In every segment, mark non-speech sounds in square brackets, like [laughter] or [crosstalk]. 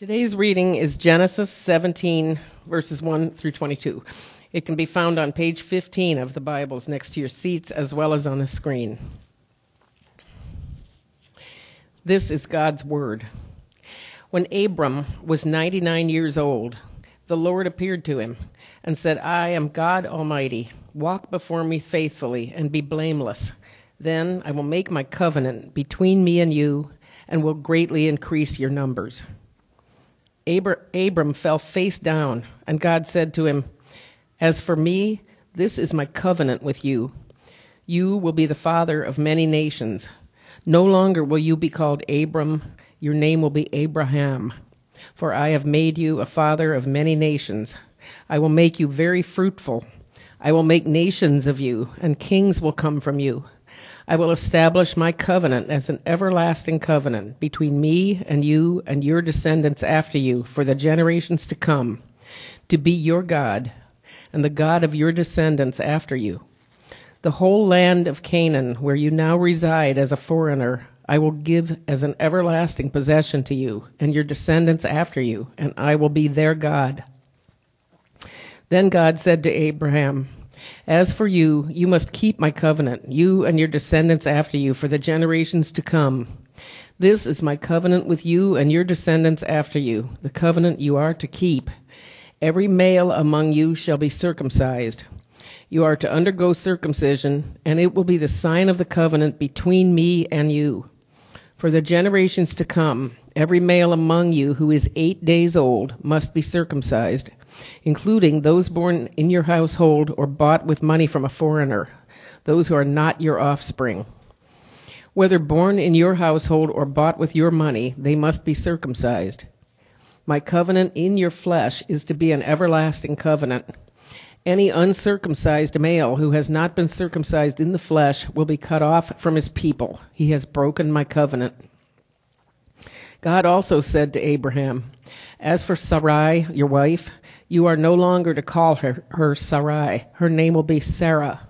Today's reading is Genesis 17, verses 1 through 22. It can be found on page 15 of the Bibles next to your seats as well as on the screen. This is God's Word. When Abram was 99 years old, the Lord appeared to him and said, I am God Almighty. Walk before me faithfully and be blameless. Then I will make my covenant between me and you and will greatly increase your numbers. Abram fell face down, and God said to him, As for me, this is my covenant with you. You will be the father of many nations. No longer will you be called Abram, your name will be Abraham. For I have made you a father of many nations. I will make you very fruitful. I will make nations of you, and kings will come from you. I will establish my covenant as an everlasting covenant between me and you and your descendants after you for the generations to come, to be your God and the God of your descendants after you. The whole land of Canaan, where you now reside as a foreigner, I will give as an everlasting possession to you and your descendants after you, and I will be their God. Then God said to Abraham, as for you, you must keep my covenant, you and your descendants after you, for the generations to come. This is my covenant with you and your descendants after you, the covenant you are to keep. Every male among you shall be circumcised. You are to undergo circumcision, and it will be the sign of the covenant between me and you. For the generations to come, every male among you who is eight days old must be circumcised including those born in your household or bought with money from a foreigner, those who are not your offspring. Whether born in your household or bought with your money, they must be circumcised. My covenant in your flesh is to be an everlasting covenant. Any uncircumcised male who has not been circumcised in the flesh will be cut off from his people. He has broken my covenant. God also said to Abraham, As for Sarai, your wife, you are no longer to call her, her Sarai. Her name will be Sarah.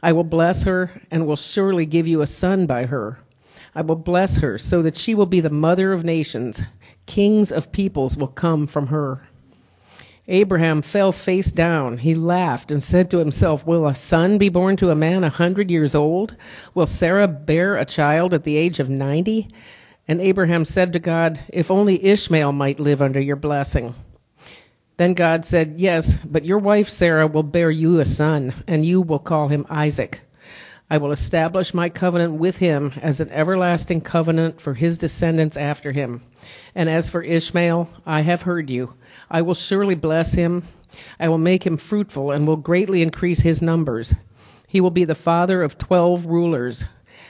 I will bless her and will surely give you a son by her. I will bless her so that she will be the mother of nations. Kings of peoples will come from her. Abraham fell face down. He laughed and said to himself, Will a son be born to a man a hundred years old? Will Sarah bear a child at the age of ninety? And Abraham said to God, If only Ishmael might live under your blessing. Then God said, Yes, but your wife Sarah will bear you a son, and you will call him Isaac. I will establish my covenant with him as an everlasting covenant for his descendants after him. And as for Ishmael, I have heard you. I will surely bless him. I will make him fruitful and will greatly increase his numbers. He will be the father of twelve rulers,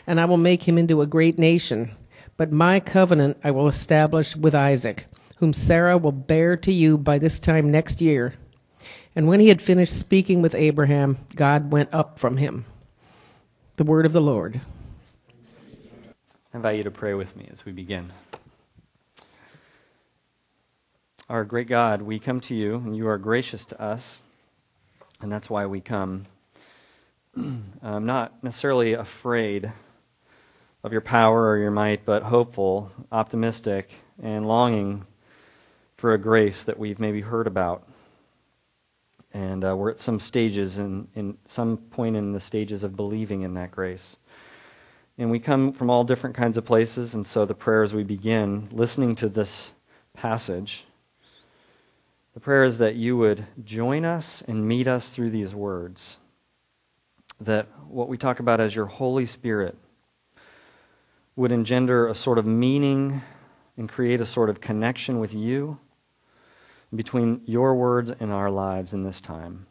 and I will make him into a great nation. But my covenant I will establish with Isaac whom Sarah will bear to you by this time next year. And when he had finished speaking with Abraham, God went up from him. The word of the Lord. I invite you to pray with me as we begin. Our great God, we come to you, and you are gracious to us, and that's why we come. [clears throat] I'm not necessarily afraid of your power or your might, but hopeful, optimistic, and longing for a grace that we've maybe heard about. And uh, we're at some stages, in, in some point in the stages of believing in that grace. And we come from all different kinds of places, and so the prayer as we begin, listening to this passage, the prayer is that you would join us and meet us through these words. That what we talk about as your Holy Spirit would engender a sort of meaning and create a sort of connection with you between your words and our lives in this time.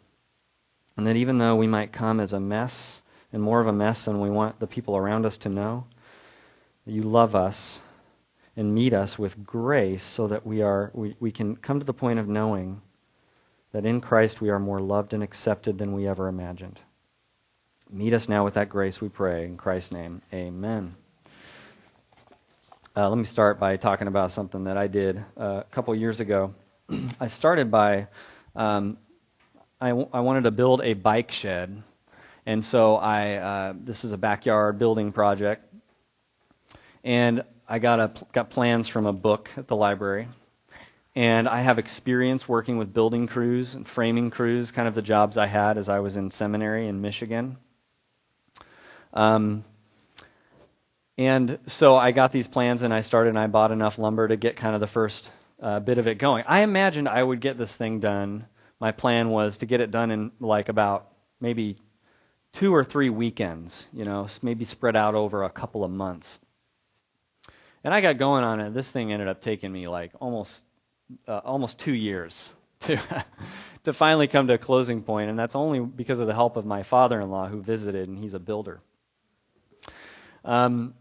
And that even though we might come as a mess and more of a mess than we want the people around us to know, you love us and meet us with grace so that we, are, we, we can come to the point of knowing that in Christ we are more loved and accepted than we ever imagined. Meet us now with that grace, we pray. In Christ's name, amen. Uh, let me start by talking about something that I did uh, a couple years ago. I started by, um, I, wanted to build a bike shed. And so I, uh, this is a backyard building project. And I got, a, got plans from a book at the library. And I have experience working with building crews and framing crews, kind of the jobs I had as I was in seminary in Michigan. Um, and so I got these plans and I started and I bought enough lumber to get kind of the first uh, bit of it going. I imagined I would get this thing done. My plan was to get it done in like about maybe two or three weekends, you know, maybe spread out over a couple of months. And I got going on it. This thing ended up taking me like almost uh, almost two years [laughs] to to finally come to a closing point, and that's only because of the help of my father-in-law who visited, and he's a builder. Um,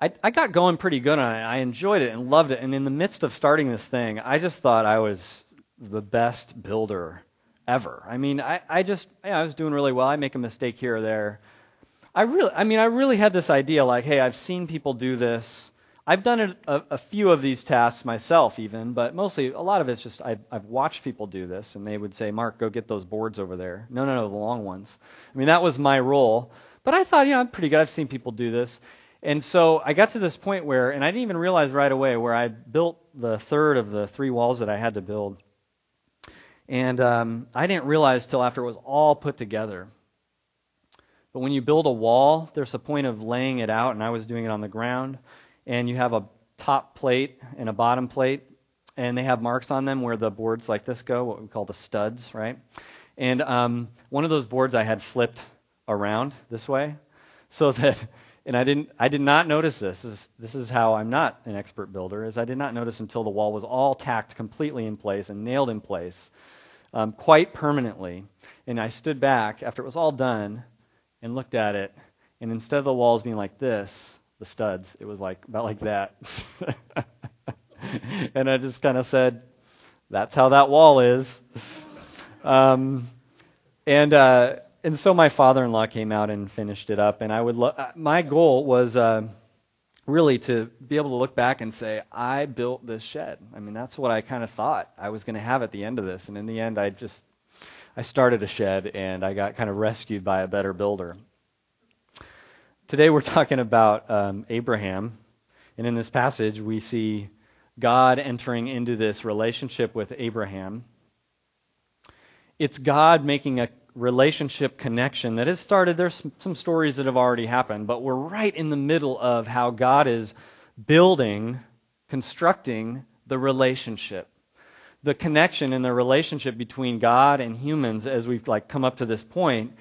I, I got going pretty good on it. I enjoyed it and loved it. And in the midst of starting this thing, I just thought I was the best builder ever. I mean, I, I just, yeah, I was doing really well. I make a mistake here or there. I really, I mean, I really had this idea like, hey, I've seen people do this. I've done it, a, a, few of these tasks myself, even, but mostly a lot of it's just I've, I've, watched people do this, and they would say, "Marc, go get those boards over there." No, no, no, the long ones. I mean, that was my role. But I thought, you know, I'm pretty good. I've seen people do this, and so I got to this point where, and I didn't even realize right away, where I built the third of the three walls that I had to build. And um, I didn't realize till after it was all put together. But when you build a wall, there's a point of laying it out, and I was doing it on the ground. And you have a top plate and a bottom plate, and they have marks on them where the boards like this go, what we call the studs, right? And um, one of those boards I had flipped around this way so [laughs] that and I didn't I did not notice this. this. is, this is how I'm not an expert builder is I did not notice until the wall was all tacked completely in place and nailed in place um, quite permanently. And I stood back after it was all done and looked at it, and instead of the walls being like this, the studs, it was like about like that. [laughs] and I just kind of said, "That's how that wall is." Um, and uh, and so my father-in-law came out and finished it up and i would lo- uh, my goal was uh, really to be able to look back and say i built this shed. I mean that's what i kind of thought i was going to have at the end of this and in the end i just i started a shed and i got kind of rescued by a better builder. Today we're talking about um, abraham and in this passage we see god entering into this relationship with abraham. It's god making a relationship connection that has started. There's some stories that have already happened, but we're right in the middle of how God is building, constructing the relationship. The connection and the relationship between God and humans as we've like come up to this point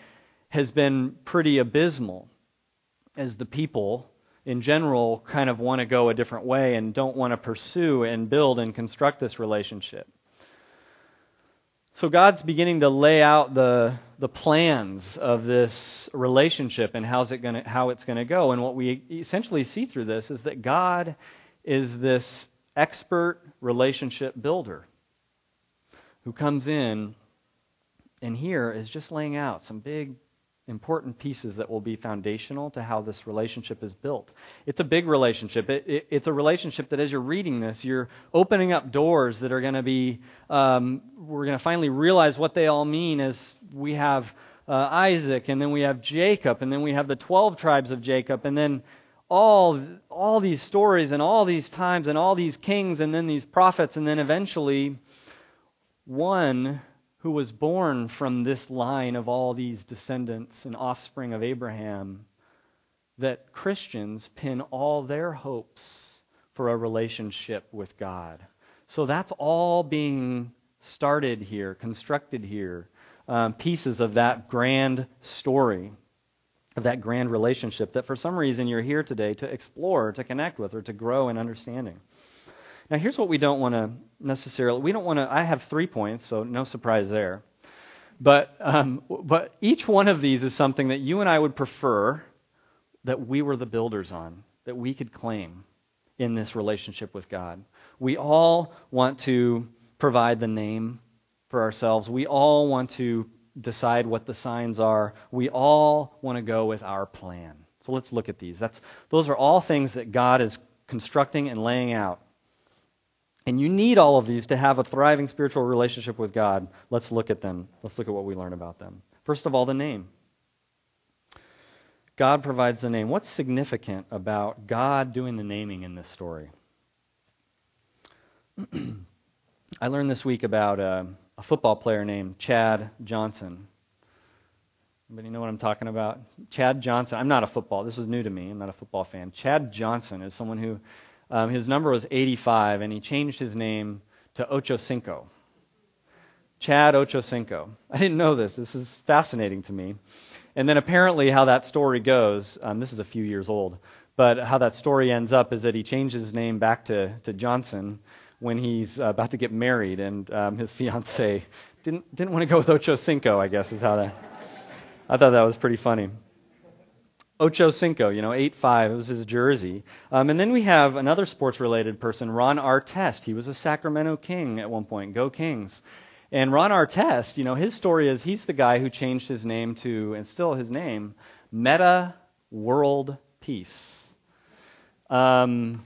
has been pretty abysmal as the people in general kind of want to go a different way and don't want to pursue and build and construct this relationship. So God's beginning to lay out the, the plans of this relationship and how's it gonna, how it's going to go. And what we essentially see through this is that God is this expert relationship builder who comes in and here is just laying out some big important pieces that will be foundational to how this relationship is built. It's a big relationship. It, it, it's a relationship that as you're reading this, you're opening up doors that are going to be, um, we're going to finally realize what they all mean as we have uh, Isaac, and then we have Jacob, and then we have the 12 tribes of Jacob, and then all, all these stories, and all these times, and all these kings, and then these prophets, and then eventually one who was born from this line of all these descendants and offspring of Abraham, that Christians pin all their hopes for a relationship with God. So that's all being started here, constructed here, um, pieces of that grand story, of that grand relationship that for some reason you're here today to explore, to connect with, or to grow in understanding. Now, here's what we don't want to necessarily. We don't want to. I have three points, so no surprise there. But um, but each one of these is something that you and I would prefer that we were the builders on, that we could claim in this relationship with God. We all want to provide the name for ourselves. We all want to decide what the signs are. We all want to go with our plan. So let's look at these. That's, those are all things that God is constructing and laying out. And you need all of these to have a thriving spiritual relationship with God. Let's look at them. Let's look at what we learn about them. First of all, the name. God provides the name. What's significant about God doing the naming in this story? [clears throat] I learned this week about uh, a football player named Chad Johnson. Anybody know what I'm talking about? Chad Johnson. I'm not a football. This is new to me. I'm not a football fan. Chad Johnson is someone who um, his number was 85, and he changed his name to Ocho Cinco. Chad Ocho Cinco. I didn't know this. This is fascinating to me. And then apparently, how that story goes. Um, this is a few years old, but how that story ends up is that he changes his name back to, to Johnson when he's uh, about to get married, and um, his fiance didn't didn't want to go with Ocho Cinco. I guess is how that. I thought that was pretty funny. Ocho Cinco, you know, eight five. It was his jersey. Um, and then we have another sports related person, Ron Artest. He was a Sacramento King at one point. Go Kings. And Ron Artest, you know, his story is he's the guy who changed his name to, and still his name, Metta World Peace. Um,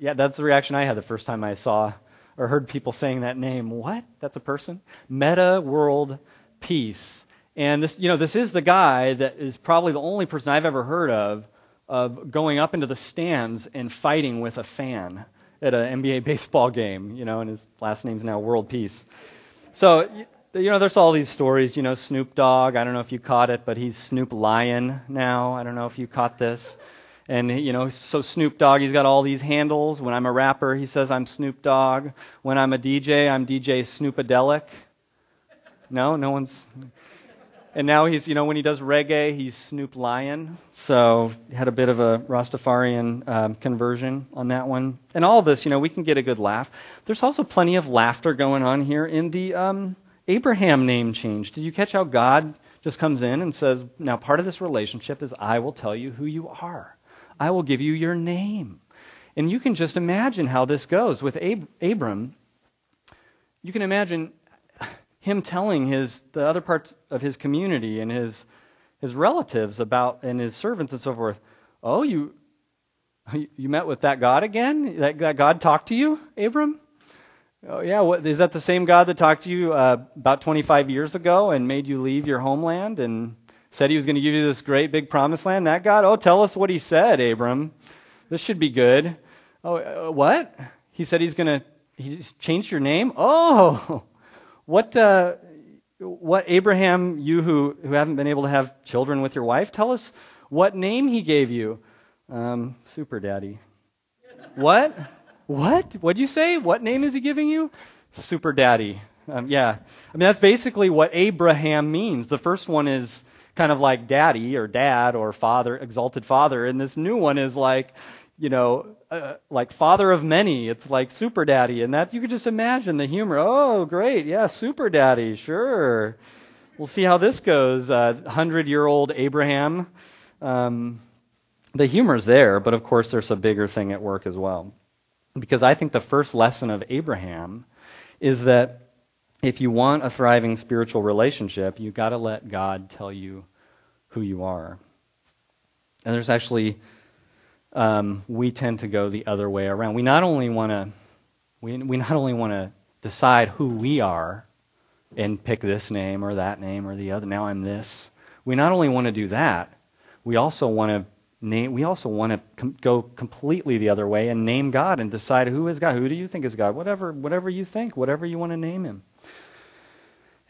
yeah, that's the reaction I had the first time I saw or heard people saying that name. What? That's a person? Metta World Peace. And this, you know, this is the guy that is probably the only person I've ever heard of of going up into the stands and fighting with a fan at an NBA [laughs] baseball game, you know, and his last name's now World Peace. So, you know, there's all these stories, you know, Snoop Dogg, I don't know if you caught it, but he's Snoop Lion now. I don't know if you caught this. And, you know, so Snoop Dogg, he's got all these handles. When I'm a rapper, he says I'm Snoop Dogg. When I'm a DJ, I'm DJ Snoopadelic. No, no one's. And now he's, you know, when he does reggae, he's Snoop Lion. So had a bit of a Rastafarian um, conversion on that one. And all this, you know, we can get a good laugh. There's also plenty of laughter going on here in the um, Abraham name change. Did you catch how God just comes in and says, now part of this relationship is I will tell you who you are. I will give you your name. And you can just imagine how this goes with Ab- Abram. You can imagine him telling his the other parts of his community and his his relatives about and his servants and so forth. Oh, you you met with that God again? That, that God talked to you, Abram? Oh, yeah. What, is that the same God that talked to you uh, about 25 years ago and made you leave your homeland and said he was going to give you this great big promised land? That God? Oh, tell us what he said, Abram. This should be good. Oh, uh, what? He said he's going to he changed your name? Oh, [laughs] what, uh, what Abraham, you who, who haven't been able to have children with your wife, tell us what name he gave you. Um, super daddy. what? What? What'd you say? What name is he giving you? Super daddy. Um, yeah. I mean, that's basically what Abraham means. The first one is kind of like daddy or dad or father, exalted father. And this new one is like, you know, uh, like father of many. It's like super daddy. And that you could just imagine the humor. Oh, great. Yeah, super daddy. Sure. We'll see how this goes. Uh, 100 year old Abraham. Um, the humor's there, but of course, there's a bigger thing at work as well. Because I think the first lesson of Abraham is that if you want a thriving spiritual relationship, you've got to let God tell you who you are. And there's actually, um, we tend to go the other way around. We not only want to, we, we not only want to decide who we are and pick this name or that name or the other. Now I'm this. We not only want to do that, we also want to name. We also want to com- go completely the other way and name God and decide who is God. Who do you think is God? Whatever, whatever you think, whatever you want to name Him.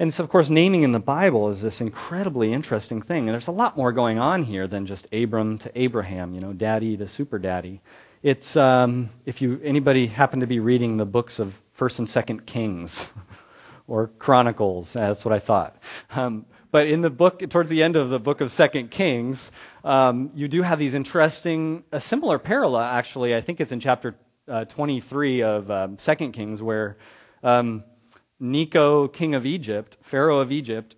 And so, of course, naming in the Bible is this incredibly interesting thing. And there's a lot more going on here than just Abram to Abraham, you know, daddy to super daddy. It's, um, if you, anybody happened to be reading the books of 1st and 2nd Kings [laughs] or Chronicles, that's what I thought. Um, but in the book, towards the end of the book of Second Kings, um, you do have these interesting, a similar parallel, actually. I think it's in chapter uh, 23 of um, Second Kings, where um, Necho, king of Egypt, Pharaoh of Egypt,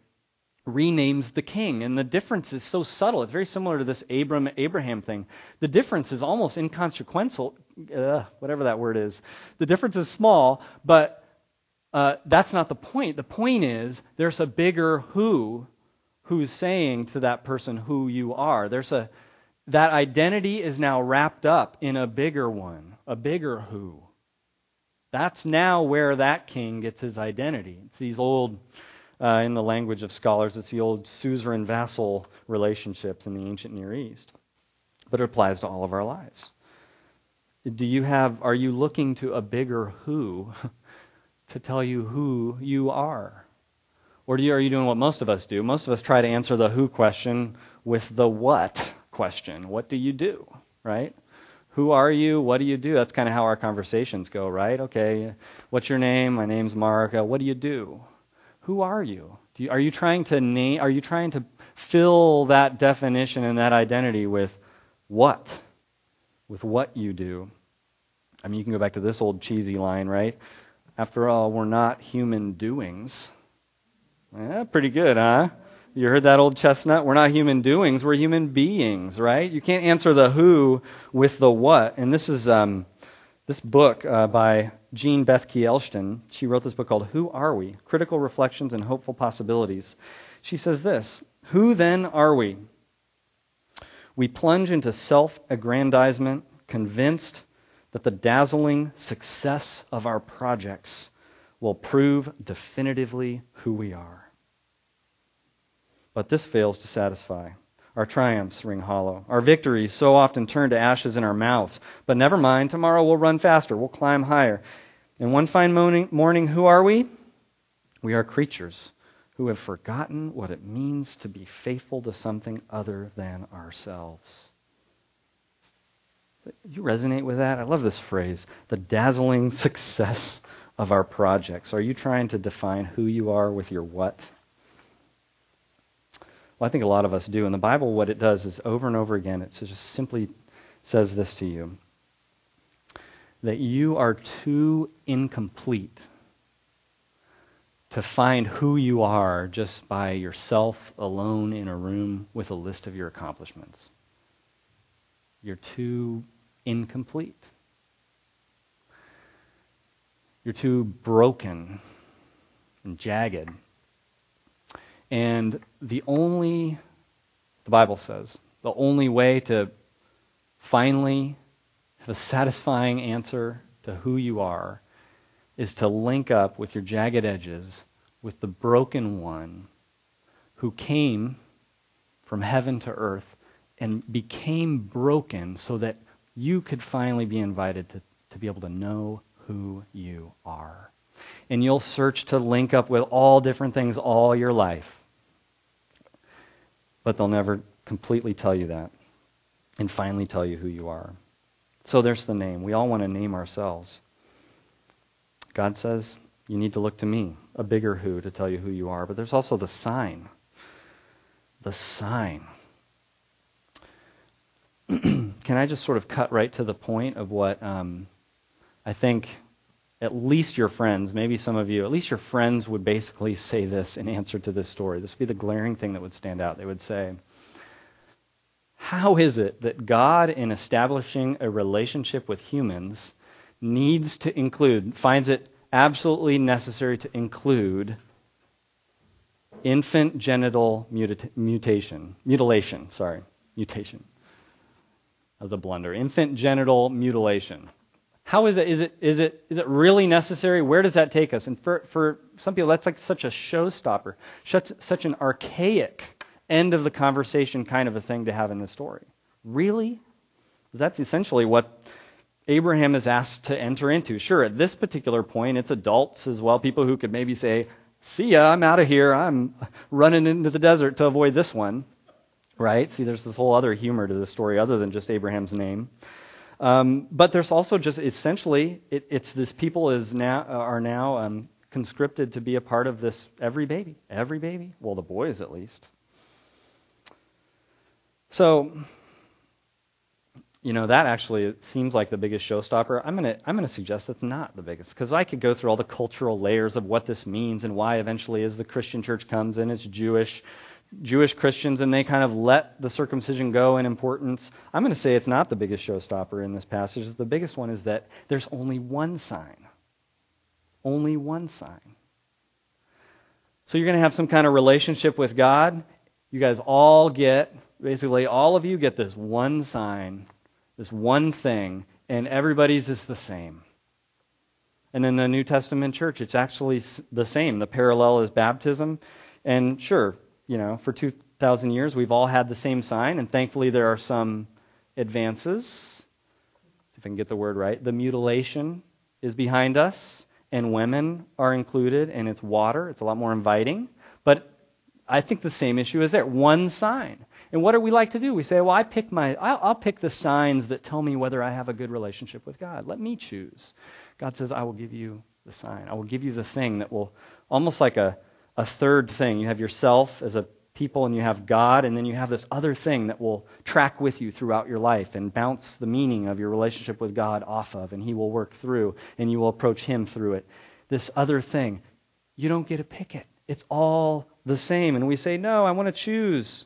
renames the king. And the difference is so subtle. It's very similar to this Abram Abraham thing. The difference is almost inconsequential, uh, whatever that word is. The difference is small, but uh, that's not the point. The point is there's a bigger who who's saying to that person who you are. There's a that identity is now wrapped up in a bigger one, a bigger who. That's now where that king gets his identity. It's these old, uh, in the language of scholars, it's the old suzerain vassal relationships in the ancient Near East. But it applies to all of our lives. Do you have, are you looking to a bigger who [laughs] to tell you who you are? Or you, are you doing what most of us do? Most of us try to answer the who question with the what question. What do you do? Right? Who are you? What do you do? That's kind of how our conversations go, right? Okay, what's your name? My name's Marc. Uh, what do you do? Who are you? you? Are you trying to name? Are you trying to fill that definition and that identity with what? With what you do? I mean, you can go back to this old cheesy line, right? After all, we're not human doings. Yeah, pretty good, huh? You heard that old chestnut? We're not human doings, we're human beings, right? You can't answer the who with the what. And this is um, this book uh, by Jean Bethke Elshtain. She wrote this book called Who Are We? Critical Reflections and Hopeful Possibilities. She says this Who then are we? We plunge into self aggrandizement, convinced that the dazzling success of our projects will prove definitively who we are. But this fails to satisfy. Our triumphs ring hollow. Our victories so often turn to ashes in our mouths. But never mind, tomorrow we'll run faster, we'll climb higher. And one fine morning, morning who are we? We are creatures who have forgotten what it means to be faithful to something other than ourselves. You resonate with that? I love this phrase the dazzling [laughs] success of our projects. Are you trying to define who you are with your what? Well, I think a lot of us do. And the Bible, what it does is over and over again, it just simply says this to you that you are too incomplete to find who you are just by yourself alone in a room with a list of your accomplishments. You're too incomplete. You're too broken and jagged. And the only, the Bible says, the only way to finally have a satisfying answer to who you are is to link up with your jagged edges with the broken one who came from heaven to earth and became broken so that you could finally be invited to, to be able to know who you are. And you'll search to link up with all different things all your life. But they'll never completely tell you that and finally tell you who you are. So there's the name. We all want to name ourselves. God says, You need to look to me, a bigger who, to tell you who you are. But there's also the sign. The sign. [clears throat] Can I just sort of cut right to the point of what um, I think at least your friends, maybe some of you, at least your friends would basically say this in answer to this story. This would be the glaring thing that would stand out. They would say, How is it that God, in establishing a relationship with humans, needs to include, finds it absolutely necessary to include infant genital muta- mutation, mutilation, sorry, mutation. That was a blunder. Infant genital mutilation. How is it, is it, is it, is it really necessary? Where does that take us? And for, for some people, that's like such a showstopper, such, such an archaic end of the conversation kind of a thing to have in the story. Really? That's essentially what Abraham is asked to enter into. Sure, at this particular point, it's adults as well, people who could maybe say, See ya, I'm out of here. I'm running into the desert to avoid this one. Right? See, there's this whole other humor to the story other than just Abraham's name. Um, but there's also just essentially, it, it's this people is now, are now um, conscripted to be a part of this every baby. Every baby. Well, the boys at least. So, you know, that actually seems like the biggest showstopper. I'm going to I'm to suggest that's not the biggest because I could go through all the cultural layers of what this means and why eventually as the Christian church comes in it's Jewish Jewish Christians and they kind of let the circumcision go in importance. I'm going to say it's not the biggest showstopper in this passage. The biggest one is that there's only one sign. Only one sign. So you're going to have some kind of relationship with God. You guys all get, basically, all of you get this one sign, this one thing, and everybody's is the same. And in the New Testament church, it's actually the same. The parallel is baptism. And sure, you know, for 2,000 years, we've all had the same sign, and thankfully there are some advances. if I can get the word right. The mutilation is behind us, and women are included, and it's water. It's a lot more inviting. But I think the same issue is there. One sign. And what do we like to do? We say, well, I pick my, I'll, I'll pick the signs that tell me whether I have a good relationship with God. Let me choose. God says, I will give you the sign. I will give you the thing that will, almost like a, a third thing. You have yourself as a people and you have God, and then you have this other thing that will track with you throughout your life and bounce the meaning of your relationship with God off of, and He will work through, and you will approach Him through it. This other thing, you don't get to pick it. It's all the same. And we say, No, I want to choose.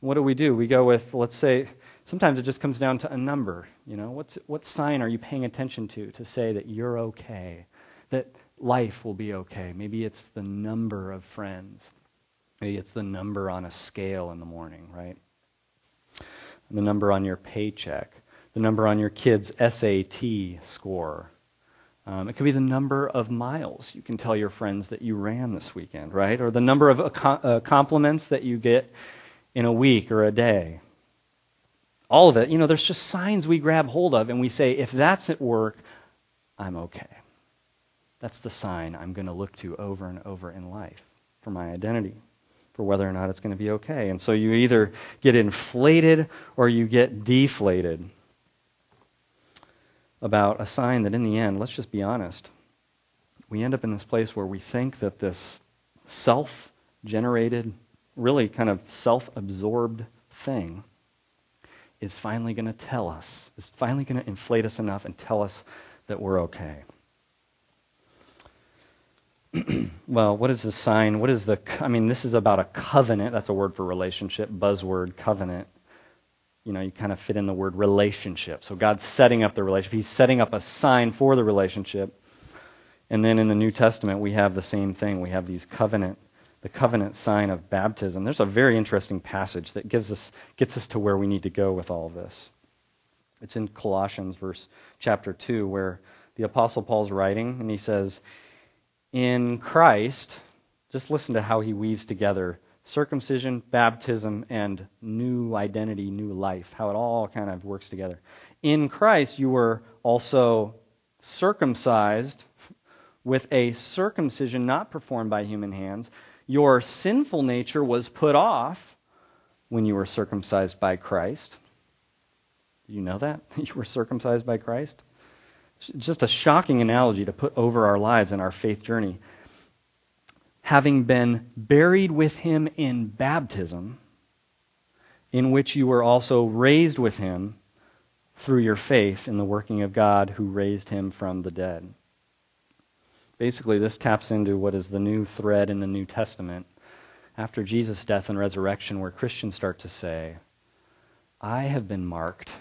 What do we do? We go with, let's say, sometimes it just comes down to a number. You know, what's, what sign are you paying attention to to say that you're okay, that life will be okay? Maybe it's the number of friends. Maybe it's the number on a scale in the morning, right? The number on your paycheck, the number on your kid's SAT score. Um, it could be the number of miles you can tell your friends that you ran this weekend, right? Or the number of uh, compliments that you get in a week or a day. All of it, you know, there's just signs we grab hold of and we say, if that's at work, I'm okay. That's the sign I'm going to look to over and over in life for my identity, for whether or not it's going to be okay. And so you either get inflated or you get deflated about a sign that in the end, let's just be honest, we end up in this place where we think that this self generated really kind of self absorbed thing is finally going to tell us, is finally going to inflate us enough and tell us that we're okay. [clears throat] well, what is the sign? What is the, I mean, this is about a covenant. That's a word for relationship, buzzword, covenant. You know, you kind of fit in the word relationship. So God's setting up the relationship. He's setting up a sign for the relationship. And then in the New Testament, we have the same thing. We have these covenant the covenant sign of baptism. There's a very interesting passage that gives us, gets us to where we need to go with all of this. It's in Colossians, verse chapter 2, where the Apostle Paul's writing, and he says, In Christ, just listen to how he weaves together circumcision, baptism, and new identity, new life, how it all kind of works together. In Christ, you were also circumcised with a circumcision not performed by human hands your sinful nature was put off when you were circumcised by Christ. You know that? [laughs] You were circumcised by Christ? Just a shocking analogy to put over our lives and our faith journey. Having been buried with him in baptism, in which you were also raised with him through your faith in the working of God who raised him from the dead. Basically, this taps into what is the new thread in the New Testament after Jesus' death and resurrection, where Christians start to say, I have been marked.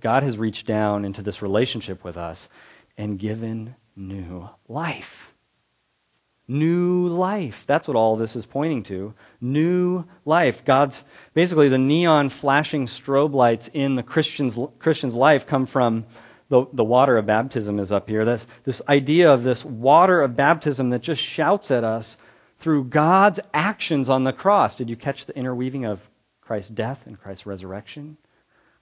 God has reached down into this relationship with us and given new life. New life. That's what all this is pointing to. New life. God's basically the neon flashing strobe lights in the Christian's, Christian's life come from the, the water of baptism is up here. This, this idea of this water of baptism that just shouts at us through God's actions on the cross. Did you catch the interweaving of Christ's death and Christ's resurrection?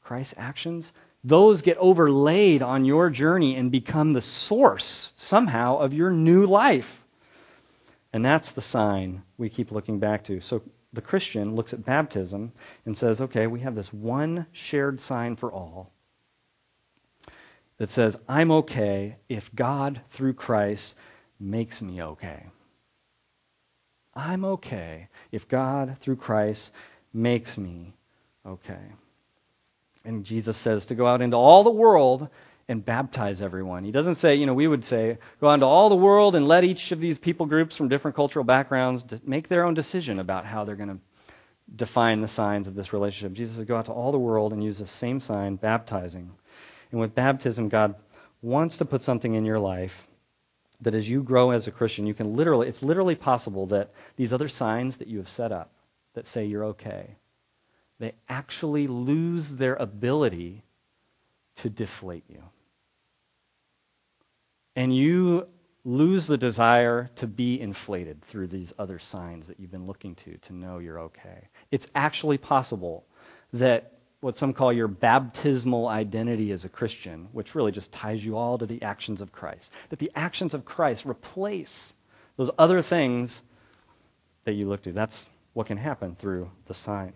Christ's actions? Those get overlaid on your journey and become the source somehow of your new life. And that's the sign we keep looking back to. So the Christian looks at baptism and says, okay, we have this one shared sign for all that says, I'm okay if God, through Christ, makes me okay. I'm okay if God, through Christ, makes me okay. And Jesus says to go out into all the world and baptize everyone. He doesn't say, you know, we would say, go out into all the world and let each of these people groups from different cultural backgrounds make their own decision about how they're going to define the signs of this relationship. Jesus says, go out to all the world and use the same sign, baptizing. And with baptism, God wants to put something in your life that as you grow as a Christian, you can literally, it's literally possible that these other signs that you have set up that say you're okay, they actually lose their ability to deflate you. And you lose the desire to be inflated through these other signs that you've been looking to to know you're okay. It's actually possible that what some call your baptismal identity as a Christian, which really just ties you all to the actions of Christ. That the actions of Christ replace those other things that you look to. That's what can happen through the sign.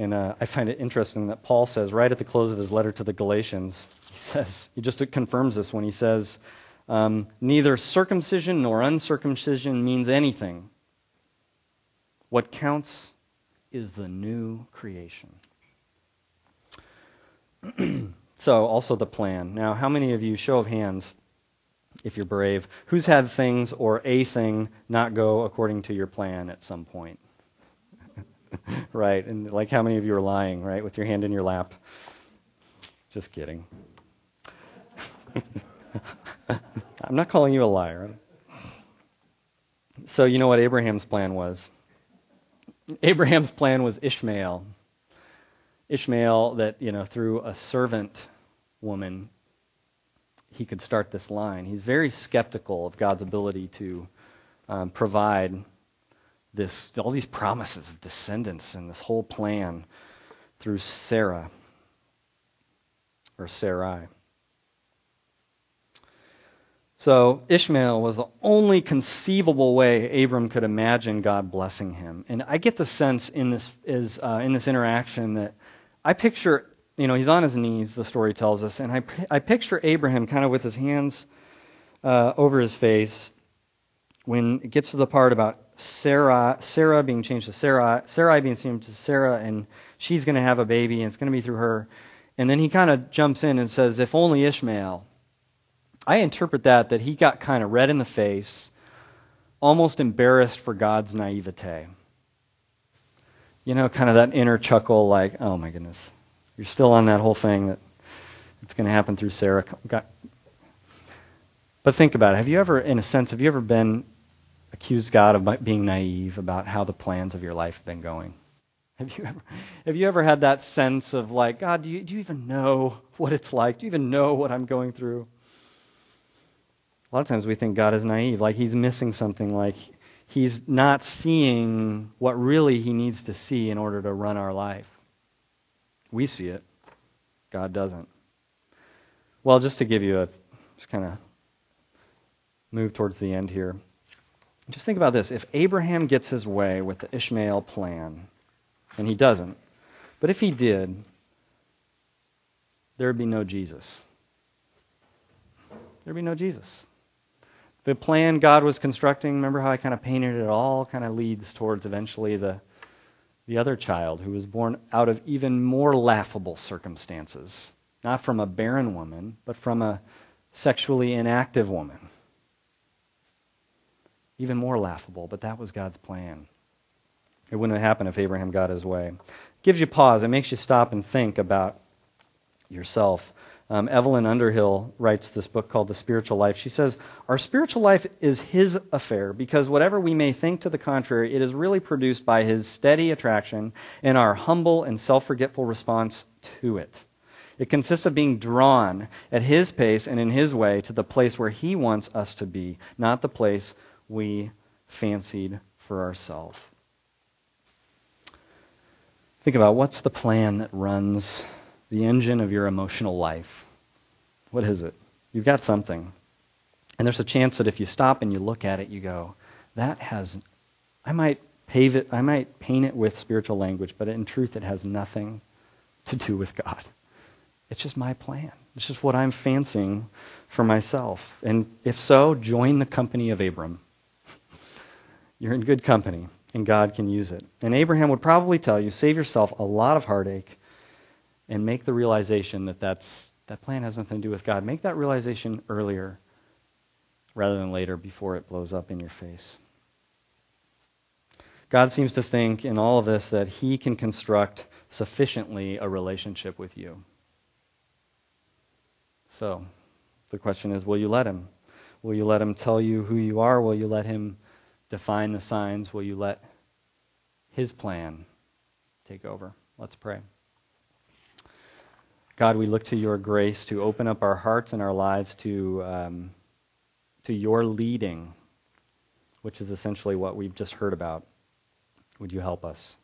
And uh, I find it interesting that Paul says, right at the close of his letter to the Galatians, he says, [laughs] he just confirms this when he says, um, neither circumcision nor uncircumcision means anything. What counts is the new creation. [clears throat] so, also the plan. Now, how many of you, show of hands, if you're brave, who's had things or a thing not go according to your plan at some point? [laughs] right? And like how many of you are lying, right, with your hand in your lap? Just kidding. [laughs] I'm not calling you a liar. So, you know what Abraham's plan was? Abraham's plan was Ishmael. Ishmael, that, you know, through a servant woman, he could start this line. He's very skeptical of God's ability to um, provide this, all these promises of descendants and this whole plan through Sarah or Sarai. So Ishmael was the only conceivable way Abram could imagine God blessing him. And I get the sense in this, is, uh, in this interaction that I picture, you know, he's on his knees, the story tells us, and I, I picture Abraham kind of with his hands uh, over his face when it gets to the part about Sarah, Sarah being changed to Sarah, Sarai being changed to Sarah, and she's going to have a baby, and it's going to be through her. And then he kind of jumps in and says, if only Ishmael. I interpret that that he got kind of red in the face, almost embarrassed for God's naivete. You know, kind of that inner chuckle, like, oh my goodness, you're still on that whole thing that it's going to happen through Sarah. But think about it. Have you ever, in a sense, have you ever been accused God of being naive about how the plans of your life have been going? Have you ever, have you ever had that sense of like, God, do you, do you even know what it's like? Do you even know what I'm going through? A lot of times we think God is naive, like he's missing something, like he's not seeing what really he needs to see in order to run our life. We see it, God doesn't. Well, just to give you a, just kind of move towards the end here. Just think about this. If Abraham gets his way with the Ishmael plan, and he doesn't, but if he did, there would be no Jesus. There would be no Jesus the plan God was constructing, remember how I kind of painted it all, kind of leads towards eventually the, the other child who was born out of even more laughable circumstances. Not from a barren woman, but from a sexually inactive woman. Even more laughable, but that was God's plan. It wouldn't have happened if Abraham got his way. It gives you pause. It makes you stop and think about yourself. Um, Evelyn Underhill writes this book called The Spiritual Life. She says, Our spiritual life is his affair because whatever we may think to the contrary, it is really produced by his steady attraction and our humble and self forgetful response to it. It consists of being drawn at his pace and in his way to the place where he wants us to be, not the place we fancied for ourselves. Think about what's the plan that runs the engine of your emotional life. What is it? You've got something. And there's a chance that if you stop and you look at it, you go, that has, I might pave it, I might paint it with spiritual language, but in truth, it has nothing to do with God. It's just my plan. It's just what I'm fancying for myself. And if so, join the company of Abram. You're in good company, and God can use it. And Abraham would probably tell you save yourself a lot of heartache and make the realization that that's, that plan has nothing to do with God. Make that realization earlier rather than later before it blows up in your face. God seems to think in all of this that He can construct sufficiently a relationship with you. So, the question is will you let Him? Will you let Him tell you who you are? Will you let Him define the signs? Will you let His plan take over? Let's pray. God, we look to your grace to open up our hearts and our lives to, um, to your leading, which is essentially what we've just heard about. Would you help us?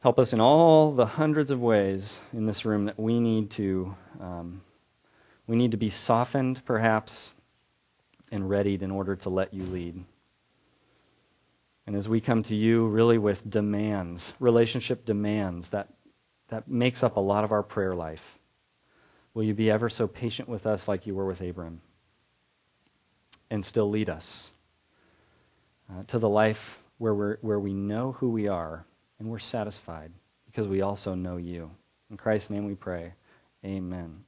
Help us in all the hundreds of ways in this room that we need to um, we need to be softened, perhaps, and readied in order to let you lead. And as we come to you, really with demands, relationship demands, that, that makes up a lot of our prayer life. Will you be ever so patient with us like you were with Abram? And still lead us uh, to the life where, we're, where we know who we are and we're satisfied because we also know you. In Christ's name we pray. Amen.